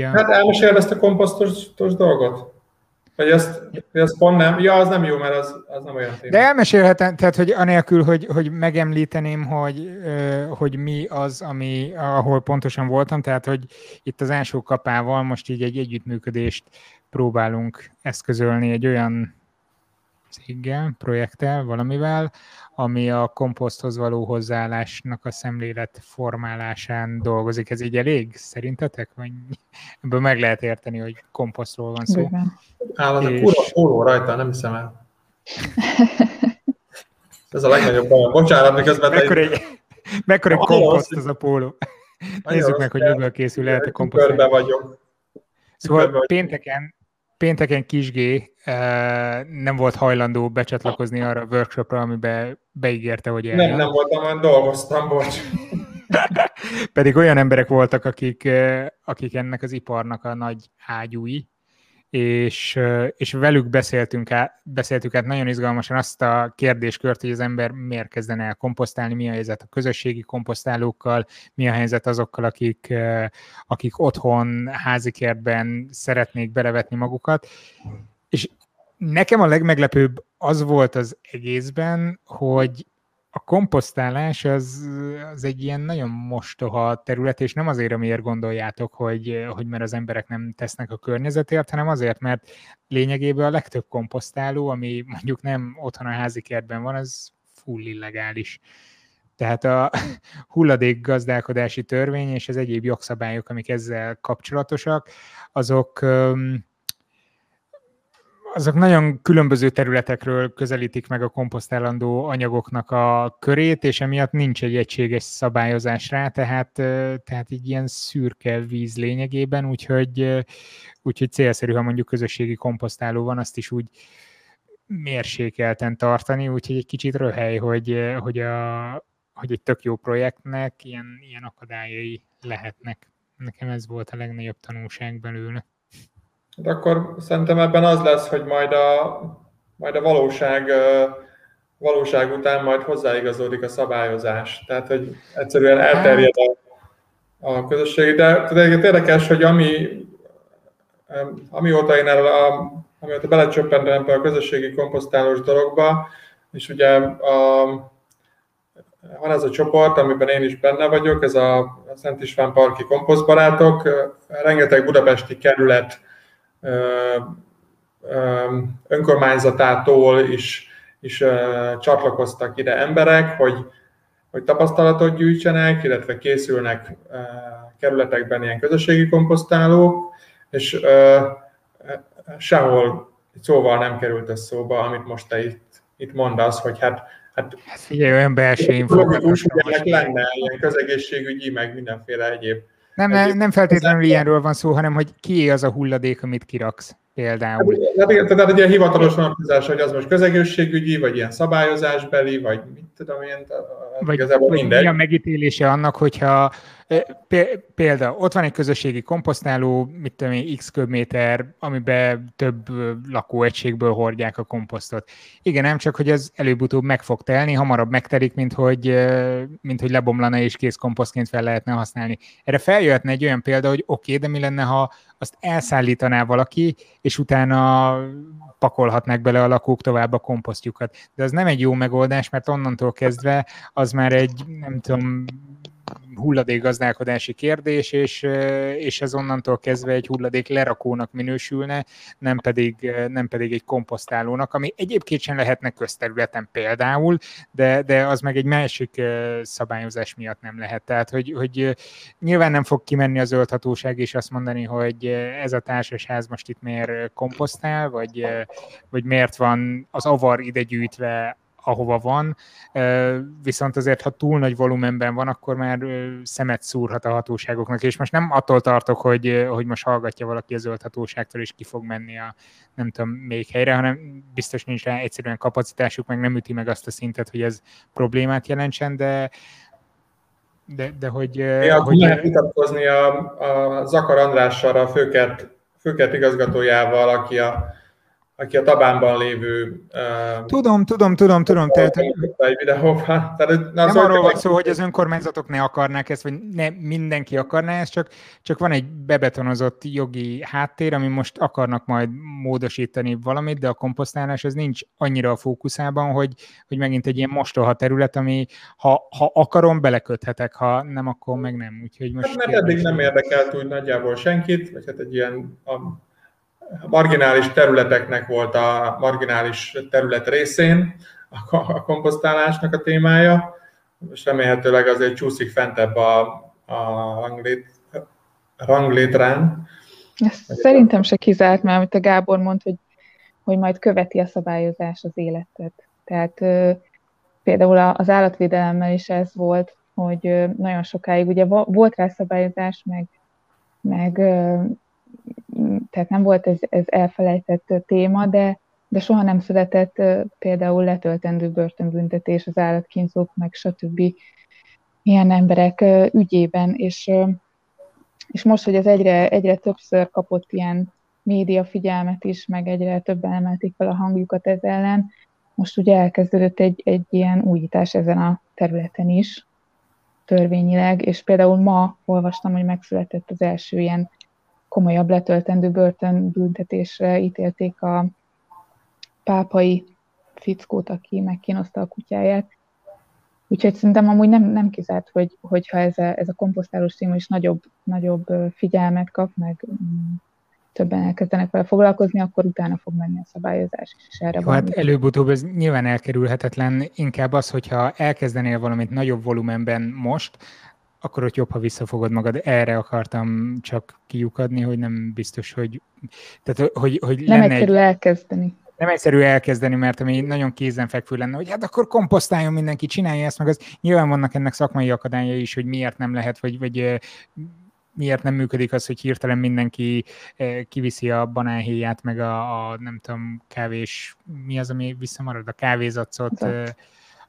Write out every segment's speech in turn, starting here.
Ja. Hát elmeséled ezt a komposztos dolgot? Vagy ezt, ezt pont nem? Ja, az nem jó, mert az, az nem olyan téma. De elmesélhetem, tehát hogy anélkül, hogy, hogy megemlíteném, hogy, hogy mi az, ami, ahol pontosan voltam, tehát hogy itt az első kapával most így egy együttműködést próbálunk eszközölni egy olyan céggel, projekttel, valamivel, ami a komposzthoz való hozzáállásnak a szemlélet formálásán dolgozik. Ez így elég szerintetek? Vagy ebből meg lehet érteni, hogy komposztról van szó. Áll az és... a kurva póló rajta, nem hiszem el. Ez a legnagyobb bajom. Bocsánat, miközben... Mekkora egy, mekkora egy komposzt az a póló. Nézzük meg, hogy miből készül lehet a komposzt. vagyok. Szóval pénteken pénteken Kisgé nem volt hajlandó becsatlakozni arra a workshopra, amiben beígérte, hogy eljön. Nem, nem voltam, mert dolgoztam, bocs. Pedig olyan emberek voltak, akik, akik ennek az iparnak a nagy ágyúi, és, és velük beszéltünk át, beszéltük át nagyon izgalmasan azt a kérdéskört, hogy az ember miért kezdene el komposztálni, mi a helyzet a közösségi komposztálókkal, mi a helyzet azokkal, akik, akik otthon, házikertben szeretnék belevetni magukat. És nekem a legmeglepőbb az volt az egészben, hogy a komposztálás az, az egy ilyen nagyon mostoha terület, és nem azért, amiért gondoljátok, hogy, hogy mert az emberek nem tesznek a környezetért, hanem azért, mert lényegében a legtöbb komposztáló, ami mondjuk nem otthon a házi kertben van, az full illegális. Tehát a hulladék gazdálkodási törvény és az egyéb jogszabályok, amik ezzel kapcsolatosak, azok azok nagyon különböző területekről közelítik meg a komposztálandó anyagoknak a körét, és emiatt nincs egy egységes szabályozás rá, tehát, tehát így ilyen szürke víz lényegében, úgyhogy, úgyhogy célszerű, ha mondjuk közösségi komposztáló van, azt is úgy mérsékelten tartani, úgyhogy egy kicsit röhely, hogy, hogy, a, hogy egy tök jó projektnek ilyen, ilyen akadályai lehetnek. Nekem ez volt a legnagyobb tanulság belőle. Hát akkor szerintem ebben az lesz, hogy majd a, majd a valóság, valóság után majd hozzáigazódik a szabályozás. Tehát, hogy egyszerűen elterjed a, a közösségi. De tényleg érdekes, hogy ami, amióta én el a, amióta belecsöppentem a közösségi komposztálós dologba, és ugye a, van ez a csoport, amiben én is benne vagyok, ez a Szent István Parki Komposztbarátok, rengeteg budapesti kerület önkormányzatától is, is csatlakoztak ide emberek, hogy, hogy tapasztalatot gyűjtsenek, illetve készülnek kerületekben ilyen közösségi komposztálók, és sehol szóval nem került ez szóba, amit most te itt, itt mondasz, hogy hát Hát, hát figyelj, olyan belső informátus. lenne ilyen közegészségügyi, meg mindenféle egyéb nem, nem, nem feltétlenül ilyenről van szó, hanem hogy ki az a hulladék, amit kiraksz például. Hát, hát, tehát egy ilyen hivatalos vonatkozás, hogy az most közegészségügyi, vagy ilyen szabályozásbeli, vagy mit tudom én, vagy, igazából mindegy. mi a megítélése annak, hogyha Példa, ott van egy közösségi komposztáló, mit tudom én, x köbméter, amiben több lakóegységből hordják a komposztot. Igen, nem csak, hogy ez előbb-utóbb meg fog telni, hamarabb megtelik, mint hogy, mint hogy lebomlana és kész komposztként fel lehetne használni. Erre feljöhetne egy olyan példa, hogy oké, okay, de mi lenne, ha azt elszállítaná valaki, és utána pakolhatnák bele a lakók tovább a komposztjukat. De az nem egy jó megoldás, mert onnantól kezdve az már egy, nem tudom, hulladékgazdálkodási kérdés, és, és ez onnantól kezdve egy hulladék lerakónak minősülne, nem pedig, nem pedig egy komposztálónak, ami egyébként sem lehetne közterületen például, de, de az meg egy másik szabályozás miatt nem lehet. Tehát, hogy, hogy nyilván nem fog kimenni a zöldhatóság és azt mondani, hogy ez a társasház most itt miért komposztál, vagy, vagy miért van az avar ide gyűjtve ahova van, viszont azért, ha túl nagy volumenben van, akkor már szemet szúrhat a hatóságoknak, és most nem attól tartok, hogy, hogy most hallgatja valaki a zöld hatóságtól, és ki fog menni a nem tudom, még helyre, hanem biztos nincs rá egyszerűen kapacitásuk, meg nem üti meg azt a szintet, hogy ez problémát jelentsen, de de, de hogy... Ja, hogy lehet vitatkozni a, a Zakar Andrással, a főkert, főkert igazgatójával, aki a aki a Tabánban lévő... Uh, tudom, tudom, tudom, tudom. Tehát, egy videóban. Tehát, na, nem arról van szó, hogy az önkormányzatok ne akarnák ezt, vagy ne mindenki akarná ezt, csak, csak van egy bebetonozott jogi háttér, ami most akarnak majd módosítani valamit, de a komposztálás az nincs annyira a fókuszában, hogy, hogy megint egy ilyen mostoha terület, ami ha, ha akarom, beleköthetek, ha nem, akkor meg nem. Úgyhogy most hát, mert eddig nem érdekelt úgy nagyjából senkit, vagy hát egy ilyen a marginális területeknek volt a marginális terület részén a komposztálásnak a témája, és remélhetőleg azért csúszik fentebb a, a ranglét, ranglétrán. Ezt szerintem se kizárt, mert amit a Gábor mond, hogy, hogy majd követi a szabályozás az életet. Tehát például az állatvédelemmel is ez volt, hogy nagyon sokáig ugye volt rá szabályozás, meg, meg tehát nem volt ez, ez elfelejtett téma, de, de soha nem született például letöltendő börtönbüntetés az állatkínzók, meg stb. ilyen emberek ügyében, és, és most, hogy ez egyre, egyre többször kapott ilyen média figyelmet is, meg egyre többen emelték fel a hangjukat ez ellen, most ugye elkezdődött egy, egy ilyen újítás ezen a területen is, törvényileg, és például ma olvastam, hogy megszületett az első ilyen komolyabb letöltendő börtönbüntetésre ítélték a pápai fickót, aki megkínozta a kutyáját. Úgyhogy szerintem amúgy nem, nem kizárt, hogy, hogyha ez a, ez a komposztálós téma is nagyobb, nagyobb figyelmet kap, meg mm, többen elkezdenek vele foglalkozni, akkor utána fog menni a szabályozás is. És erre Jó, hát előbb-utóbb ez nyilván elkerülhetetlen, inkább az, hogyha elkezdenél valamit nagyobb volumenben most, akkor ott jobb, ha visszafogod magad. Erre akartam csak kiukadni, hogy nem biztos, hogy... Tehát, hogy, hogy nem egyszerű egy... elkezdeni. Nem egyszerű elkezdeni, mert ami nagyon kézenfekvő lenne, hogy hát akkor komposztáljon mindenki, csinálja ezt, meg az. Nyilván vannak ennek szakmai akadályai is, hogy miért nem lehet, vagy, vagy miért nem működik az, hogy hirtelen mindenki kiviszi a banánhéját, meg a, a nem tudom, kávés, mi az, ami visszamarad, a kávézacot, Zat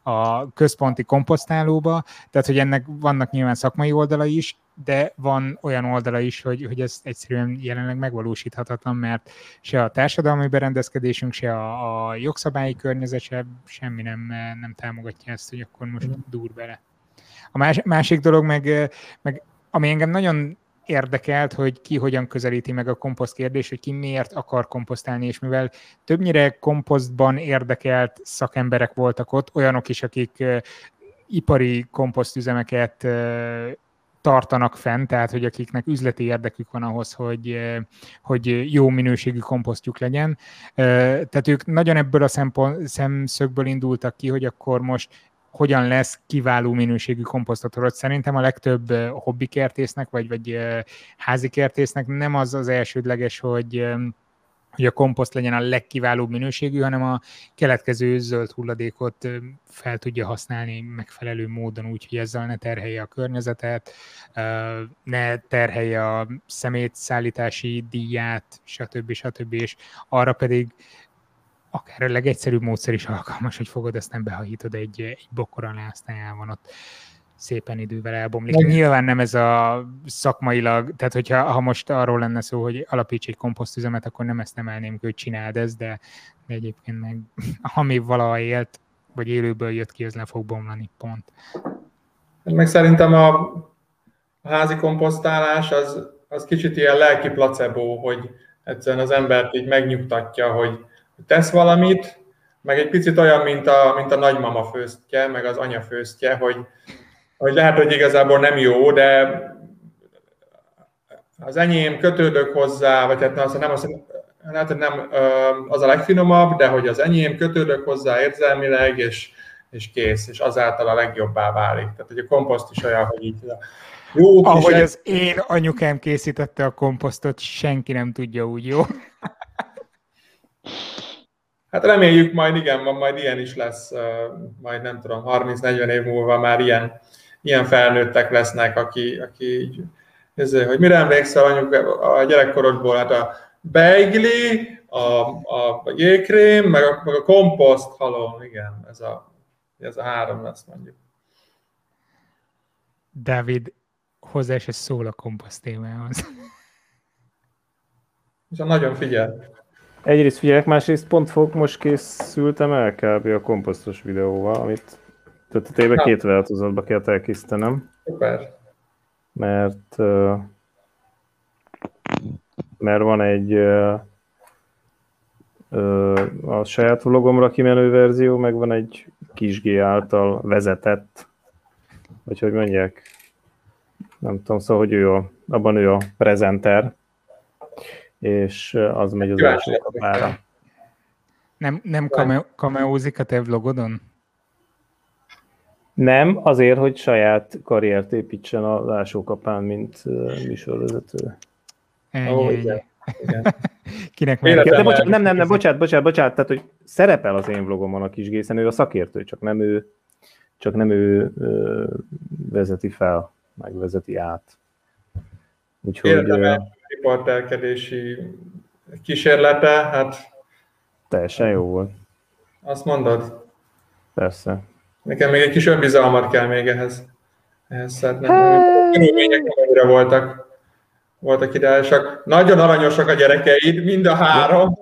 a központi komposztálóba, tehát hogy ennek vannak nyilván szakmai oldala is, de van olyan oldala is, hogy, hogy ez egyszerűen jelenleg megvalósíthatatlan, mert se a társadalmi berendezkedésünk, se a, a jogszabályi környezet, se semmi nem, nem támogatja ezt, hogy akkor most dur bele. A más, másik dolog meg, meg ami engem nagyon érdekelt, hogy ki hogyan közelíti meg a komposzt kérdés, hogy ki miért akar komposztálni, és mivel többnyire komposztban érdekelt szakemberek voltak ott, olyanok is, akik ipari komposztüzemeket tartanak fenn, tehát hogy akiknek üzleti érdekük van ahhoz, hogy, hogy jó minőségű komposztjuk legyen. Tehát ők nagyon ebből a szempont, szemszögből indultak ki, hogy akkor most hogyan lesz kiváló minőségű komposztatorod. Szerintem a legtöbb hobbi kertésznek, vagy, vagy házi kertésznek nem az az elsődleges, hogy hogy a komposzt legyen a legkiválóbb minőségű, hanem a keletkező zöld hulladékot fel tudja használni megfelelő módon, úgy, hogy ezzel ne terhelje a környezetet, ne terhelje a szemétszállítási díját, stb. stb. És arra pedig akár a legegyszerűbb módszer is alkalmas, hogy fogod, nem behajítod egy, egy bokor alá, aztán el van ott szépen idővel elbomlik. Meg... Nyilván nem ez a szakmailag, tehát hogyha ha most arról lenne szó, hogy alapíts egy komposztüzemet, akkor nem ezt emelném, hogy csináld ezt, de, de egyébként meg ami valaha élt, vagy élőből jött ki, az le fog bomlani, pont. Meg szerintem a, a házi komposztálás az, az kicsit ilyen lelki placebo, hogy egyszerűen az embert így megnyugtatja, hogy tesz valamit, meg egy picit olyan, mint a, mint a nagymama főztje, meg az anya főztje, hogy, hogy lehet, hogy igazából nem jó, de az enyém kötődök hozzá, vagy hát nem, nem az, lehet, hogy nem az a legfinomabb, de hogy az enyém kötődök hozzá érzelmileg, és, és kész, és azáltal a legjobbá válik. Tehát, hogy a komposzt is olyan, hogy így jó Ahogy az én anyukám készítette a komposztot, senki nem tudja úgy jó. Hát reméljük majd igen, majd ilyen is lesz, majd nem tudom, 30-40 év múlva már ilyen, ilyen felnőttek lesznek, aki, aki így, ezért, hogy mire emlékszel anyuk a gyerekkorodból, hát a beigli, a, a, a jégkrém, meg a, meg a komposzt halom, igen, ez a, ez a három lesz mondjuk. David, hozzá se szól a komposzt témához. És nagyon figyel. Egyrészt figyelek, másrészt pont fog, most készültem el kb. a komposztos videóval, amit tehát két változatba kell elkészítenem. Super. Mert mert van egy a saját vlogomra kimenő verzió, meg van egy kis G által vezetett, vagy hogy mondják, nem tudom, szóval, hogy ő a, abban ő a prezenter, és az megy az első kapára. Nem, nem kame, kameózik a te vlogodon? Nem, azért, hogy saját karriert építsen az alsókapán, mint műsorvezető. Ennyi, oh, ennyi. Kinek meg? De bocsánat, nem, nem, nem, bocsánat, bocsánat, bocsánat, tehát, hogy szerepel az én vlogomon a kis Gészen, ő a szakértő, csak nem ő, csak nem ő ö, vezeti fel, meg vezeti át. Úgyhogy... Érdemel riportelkedési kísérlete, hát... Teljesen jó volt. Azt mondod? Persze. Nekem még egy kis önbizalmat kell még ehhez. Ehhez szeretném. Körülmények nem voltak voltak ideálisak. Nagyon aranyosak a gyerekeid, mind a három.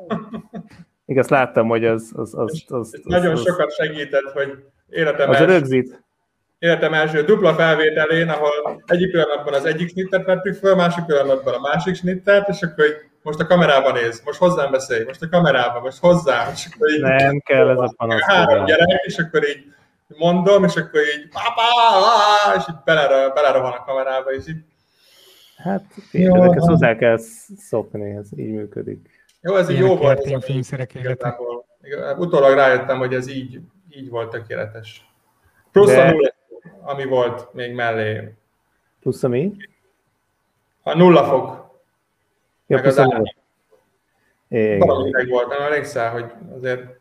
Igaz, láttam, hogy az... az, az, az, az nagyon az, sokat segített, hogy életem az első, rögzít. Életem első dupla felvételén, ahol egyik pillanatban az egyik snittet vettük föl, másik pillanatban a másik snittet, és akkor hogy most a kamerában néz, most hozzám beszélj, most a kamerában, most hozzám, és akkor így... Nem kell ez a panasz. Három gyerek, és akkor így mondom, és akkor így papa, és így belerohan a kamerába, és így Hát ezeket hozzá kell szokni, ez így működik. Jó, ez így jó volt. Ez Utólag rájöttem, hogy ez így, így volt tökéletes. Plusz De... a nulla, ami volt még mellé. Plusz a mi? A nulla fok. Ja, meg az a Valami meg volt, nem emlékszel, hogy azért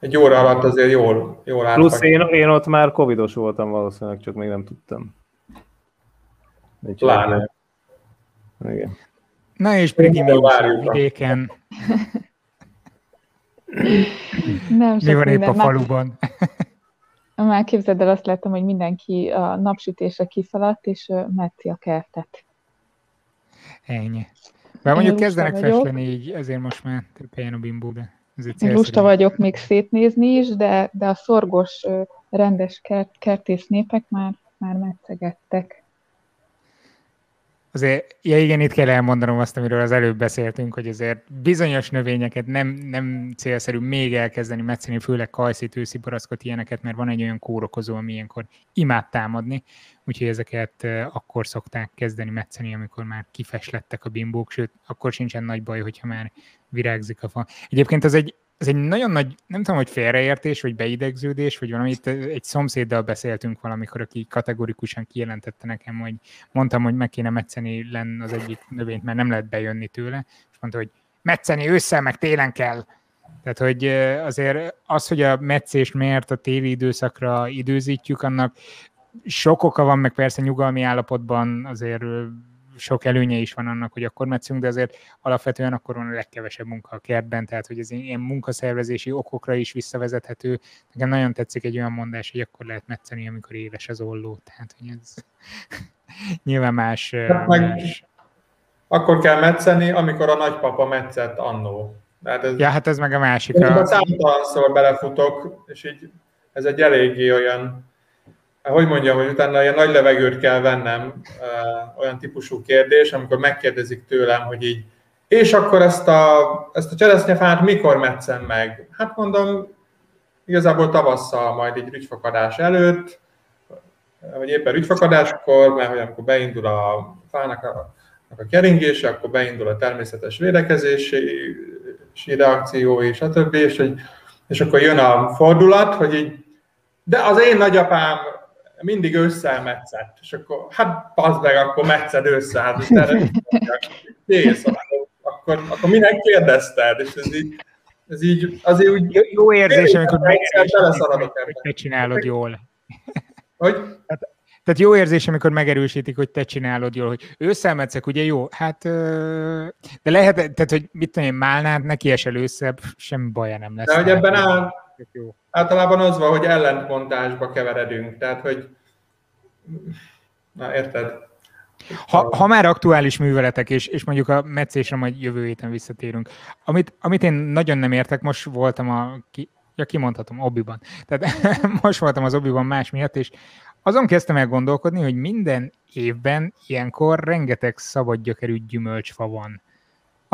egy óra alatt azért jól, jól Plusz én, én ott már covidos voltam valószínűleg, csak még nem tudtam. Láne. Igen. Na és Brigi mi vidéken. Nem Mi van épp a faluban? Már képzeld el, azt láttam, hogy mindenki a napsütésre kiszaladt, és metzi a kertet. Ennyi. Bár mondjuk kezdenek festeni így, ezért most már több helyen a bimbó, de ez egy Lusta vagyok még szétnézni is, de, de a szorgos, rendes kert, kertész népek már, már metszegettek. Azért, ja igen, itt kell elmondanom azt, amiről az előbb beszéltünk, hogy azért bizonyos növényeket nem, nem célszerű még elkezdeni metszeni, főleg kajszit, őszi ilyeneket, mert van egy olyan kórokozó, ami ilyenkor imád támadni, úgyhogy ezeket akkor szokták kezdeni metszeni, amikor már kifeslettek a bimbók, sőt, akkor sincsen nagy baj, hogyha már virágzik a fa. Egyébként az egy ez egy nagyon nagy, nem tudom, hogy félreértés, vagy beidegződés, vagy valami, itt egy szomszéddal beszéltünk valamikor, aki kategorikusan kijelentette nekem, hogy mondtam, hogy meg kéne metszeni lenn az egyik növényt, mert nem lehet bejönni tőle, és mondta, hogy metszeni ősszel, meg télen kell. Tehát, hogy azért az, hogy a meccést miért a téli időszakra időzítjük, annak sok oka van, meg persze nyugalmi állapotban azért sok előnye is van annak, hogy akkor metszünk, de azért alapvetően akkor van a legkevesebb munka a kertben, tehát hogy ez ilyen munkaszervezési okokra is visszavezethető. Nekem nagyon tetszik egy olyan mondás, hogy akkor lehet metszeni, amikor éles az olló, tehát hogy ez nyilván más, hát meg más. Akkor kell metszeni, amikor a nagypapa metszett annó. Tehát ez, ja, hát ez meg a másik. A... Számtalanszor belefutok, és így ez egy eléggé olyan hogy mondjam, hogy utána ilyen nagy levegőt kell vennem, olyan típusú kérdés, amikor megkérdezik tőlem, hogy így, és akkor ezt a, ezt a cseresznyefát mikor metszem meg? Hát mondom, igazából tavasszal, majd egy rügyfakadás előtt, vagy éppen rügyfakadáskor, mert hogy amikor beindul a fának a, a keringése, akkor beindul a természetes védekezési reakció, és a többi, és, hogy, és akkor jön a fordulat, hogy így, de az én nagyapám mindig ősszel metszett, és akkor hát pazd meg, akkor metszed ősszel, kész, akkor, akkor minek kérdezted, és ez így, ez így azért úgy... Jó, jó érzés, amikor megerősítik, hogy te csinálod jól. Hogy? Hát, tehát jó érzés, amikor megerősítik, hogy te csinálod jól, hogy ősszel metszek, ugye jó, hát de lehet, tehát hogy mit tudom én, málnád, neki esel ősszel, semmi baja nem lesz. De hogy ebben áll, jó. Általában az van, hogy ellentmondásba keveredünk, tehát hogy, na érted? Ha, ha már aktuális műveletek, és, és mondjuk a meccésre majd jövő héten visszatérünk, amit, amit én nagyon nem értek, most voltam a, ki, ja kimondhatom, Obiban. Tehát most voltam az Obiban más miatt, és azon kezdtem el gondolkodni, hogy minden évben ilyenkor rengeteg szabad gyökerű gyümölcsfa van.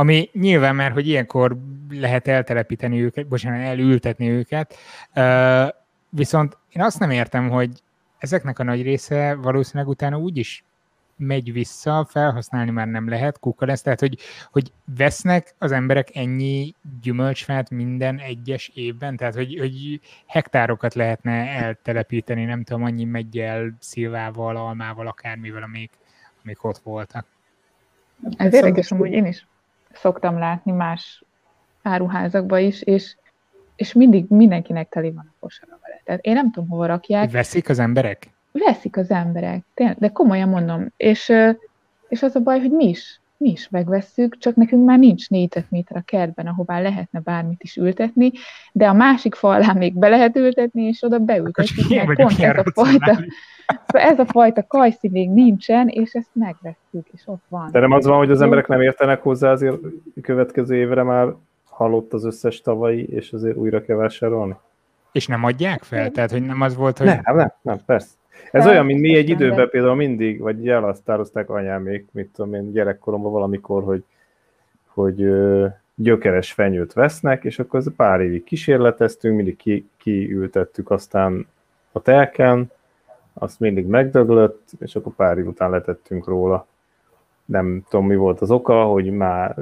Ami nyilván már, hogy ilyenkor lehet eltelepíteni őket, bocsánat, elültetni őket, viszont én azt nem értem, hogy ezeknek a nagy része valószínűleg utána úgyis megy vissza, felhasználni már nem lehet, kuka lesz, tehát hogy, hogy vesznek az emberek ennyi gyümölcsfát minden egyes évben, tehát hogy, hogy hektárokat lehetne eltelepíteni, nem tudom, annyi meggyel, szilvával, almával, akármivel, amik, amik ott voltak. Ez érdekes, amúgy én is szoktam látni más áruházakba is, és, és mindig mindenkinek teli van a kosara vele. Tehát én nem tudom, hova rakják. Veszik az emberek? veszik az emberek, de komolyan mondom, és, és az a baj, hogy mi is, mi is megvesszük, csak nekünk már nincs négyzetméter a kertben, ahová lehetne bármit is ültetni, de a másik falán még be lehet ültetni, és oda beültetjük, mert pont ez a, fajta, ez a fajta kajszi még nincsen, és ezt megvesszük, és ott van. De nem az van, hogy az emberek nem értenek hozzá, azért következő évre már halott az összes tavalyi, és azért újra kell vásárolni? És nem adják fel? Tehát, hogy nem az volt, hogy... Nem, nem, nem, persze. Ez olyan, mint mi egy időben például mindig, vagy elasztározták anyámék, mit tudom én, gyerekkoromban valamikor, hogy, hogy gyökeres fenyőt vesznek, és akkor pár évig kísérleteztünk, mindig ki, kiültettük aztán a telken, azt mindig megdöglött, és akkor pár év után letettünk róla. Nem tudom, mi volt az oka, hogy már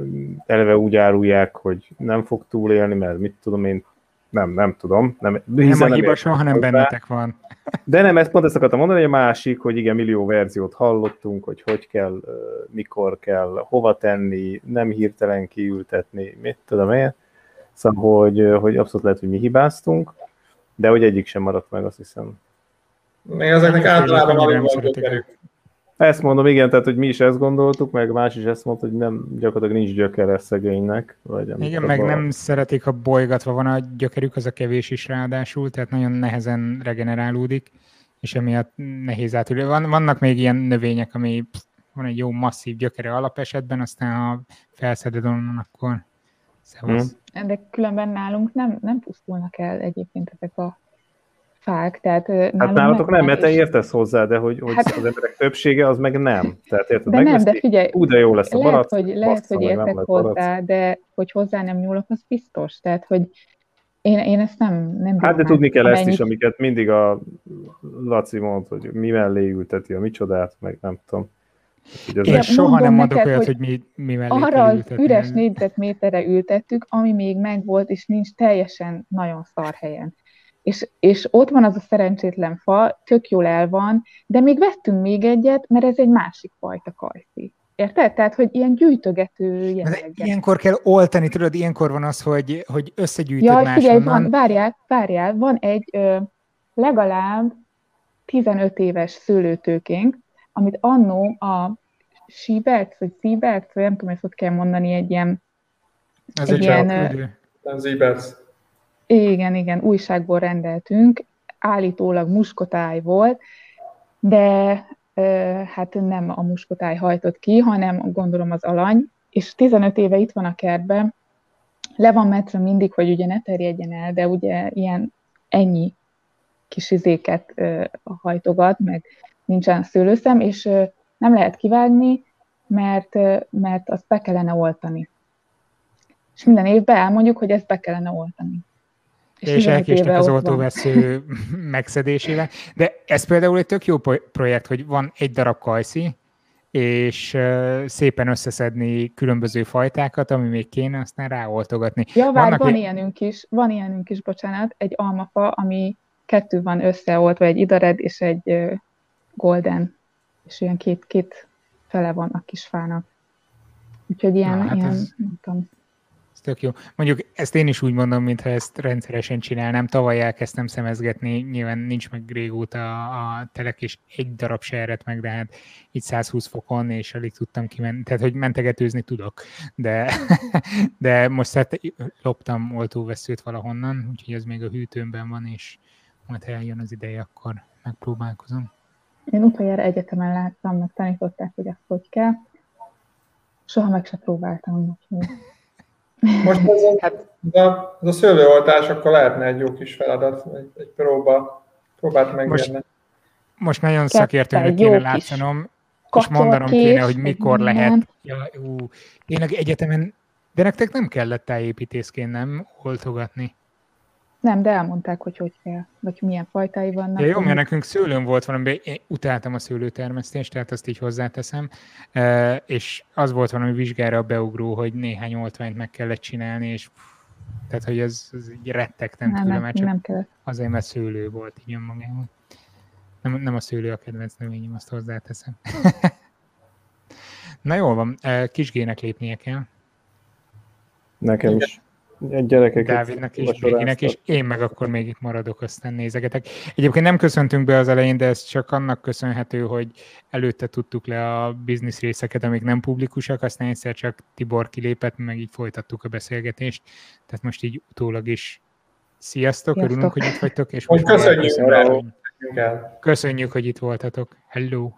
eleve úgy árulják, hogy nem fog túlélni, mert mit tudom én, nem, nem tudom. Nem, nem a hiba soha, hanem bennetek van. De nem, ezt pont ezt akartam mondani, hogy a másik, hogy igen, millió verziót hallottunk, hogy hogy kell, mikor kell, hova tenni, nem hirtelen kiültetni, mit tudom én. Szóval, hogy, hogy abszolút lehet, hogy mi hibáztunk, de hogy egyik sem maradt meg, azt hiszem. Még ezeknek általában alig volt ezt mondom, igen, tehát hogy mi is ezt gondoltuk, meg más is ezt mondta, hogy nem, gyakorlatilag nincs gyökere szegénynek. Vagy igen, meg nem szeretik, ha bolygatva van a gyökerük, az a kevés is ráadásul, tehát nagyon nehezen regenerálódik, és emiatt nehéz átülni. Van, vannak még ilyen növények, ami van egy jó masszív gyökere alapesetben, aztán ha felszeded onnan, akkor szevasz. Hmm. De különben nálunk nem, nem pusztulnak el egyébként ezek a fák. Tehát, hát nálatok nem, mert te értesz hozzá, de hogy, hogy hát, az emberek többsége az meg nem. Tehát érted, de nem, de figyelj, Ú, de jó lesz a lehet, barack, hogy, lehet, hogy értek hozzá, barack. de hogy hozzá nem nyúlok, az biztos. Tehát, hogy én, én ezt nem, nem Hát de tudni kell amennyit... ezt is, amiket mindig a Laci mond, hogy mi mellé ülteti a micsodát, meg nem tudom. Én ja, soha nem mondok neked, olyat, hogy, hogy mi, mi mellé Arra az üres négyzetméterre ültettük, ami még megvolt, és nincs teljesen nagyon szar helyen és, és ott van az a szerencsétlen fa, tök jól el van, de még vettünk még egyet, mert ez egy másik fajta kajszi. Érted? Tehát, hogy ilyen gyűjtögető jelleggel. Ilyenkor kell oltani, tudod, ilyenkor van az, hogy, hogy összegyűjtöd ja, máshonnan. figyelj, van, várjál, várjál, van egy ö, legalább 15 éves szőlőtőkénk, amit annó a Siebert, vagy Siebert, vagy nem tudom, hogy ott kell mondani, egy ilyen... Ez egy, egy ilyen, Siebert. Igen, igen, újságból rendeltünk, állítólag muskotáj volt, de hát nem a muskotáj hajtott ki, hanem gondolom az alany, és 15 éve itt van a kertben, le van metre mindig, hogy ugye ne terjedjen el, de ugye ilyen ennyi kis izéket hajtogat, meg nincsen szőlőszem, és nem lehet kivágni, mert, mert azt be kellene oltani. És minden évben elmondjuk, hogy ezt be kellene oltani és, és elkéstek az oltóvesző megszedésével. De ez például egy tök jó projekt, hogy van egy darab kajszi, és szépen összeszedni különböző fajtákat, ami még kéne, aztán ráoltogatni. Ja, vár, van egy... ilyenünk is, van ilyenünk is, bocsánat, egy almafa, ami kettő van összeoltva, egy idared és egy golden, és olyan két, két fele van a kis fának. Úgyhogy ilyen, Na, hát ilyen ez... nem tudom, tök jó. Mondjuk ezt én is úgy mondom, mintha ezt rendszeresen csinálnám. Tavaly elkezdtem szemezgetni, nyilván nincs meg régóta a telek, és egy darab se ered meg, de hát itt 120 fokon, és alig tudtam kimenni. Tehát, hogy mentegetőzni tudok, de, de most szerte, loptam oltóveszőt valahonnan, úgyhogy ez még a hűtőmben van, és majd ha eljön az ideje, akkor megpróbálkozom. Én utoljára egyetemen láttam, meg tanították, hogy ezt hogy kell. Soha meg se próbáltam. Úgyhogy... Most ez a, hát, ez a, ez a szőlőoltás, akkor lehetne egy jó kis feladat, egy, egy próba, próbát megérni. Most, most nagyon szakértőnek kéne látszanom, és mondanom kéne, hogy mikor lehet. Ja, ú, tényleg egyetemen, de nektek nem kellett tájépítészként nem oltogatni. Nem, de elmondták, hogy hogy kell, vagy milyen fajtái vannak. Ja, jó, mert nekünk szőlőm volt valami, én utáltam a szőlőtermesztést, tehát azt így hozzáteszem, és az volt valami vizsgára a beugró, hogy néhány oltványt meg kellett csinálni, és tehát, hogy ez, ez így rettegtem nem, tőle, mert csak nem kellett. azért, mert szőlő volt így önmagában. Nem, nem a szőlő a kedvenc növényem, azt hozzáteszem. Na jól van, kisgének lépnie kell. Nekem is egy gyerekeket. Dávidnak és Béginek, és én meg akkor még itt maradok, aztán nézegetek. Egyébként nem köszöntünk be az elején, de ez csak annak köszönhető, hogy előtte tudtuk le a biznisz részeket, amik nem publikusak, aztán egyszer csak Tibor kilépett, meg így folytattuk a beszélgetést. Tehát most így utólag is Sziasztok, Sziasztok. örülünk, hogy itt vagytok, és most köszönjük, köszönjük, köszönjük, hogy itt voltatok. Hello!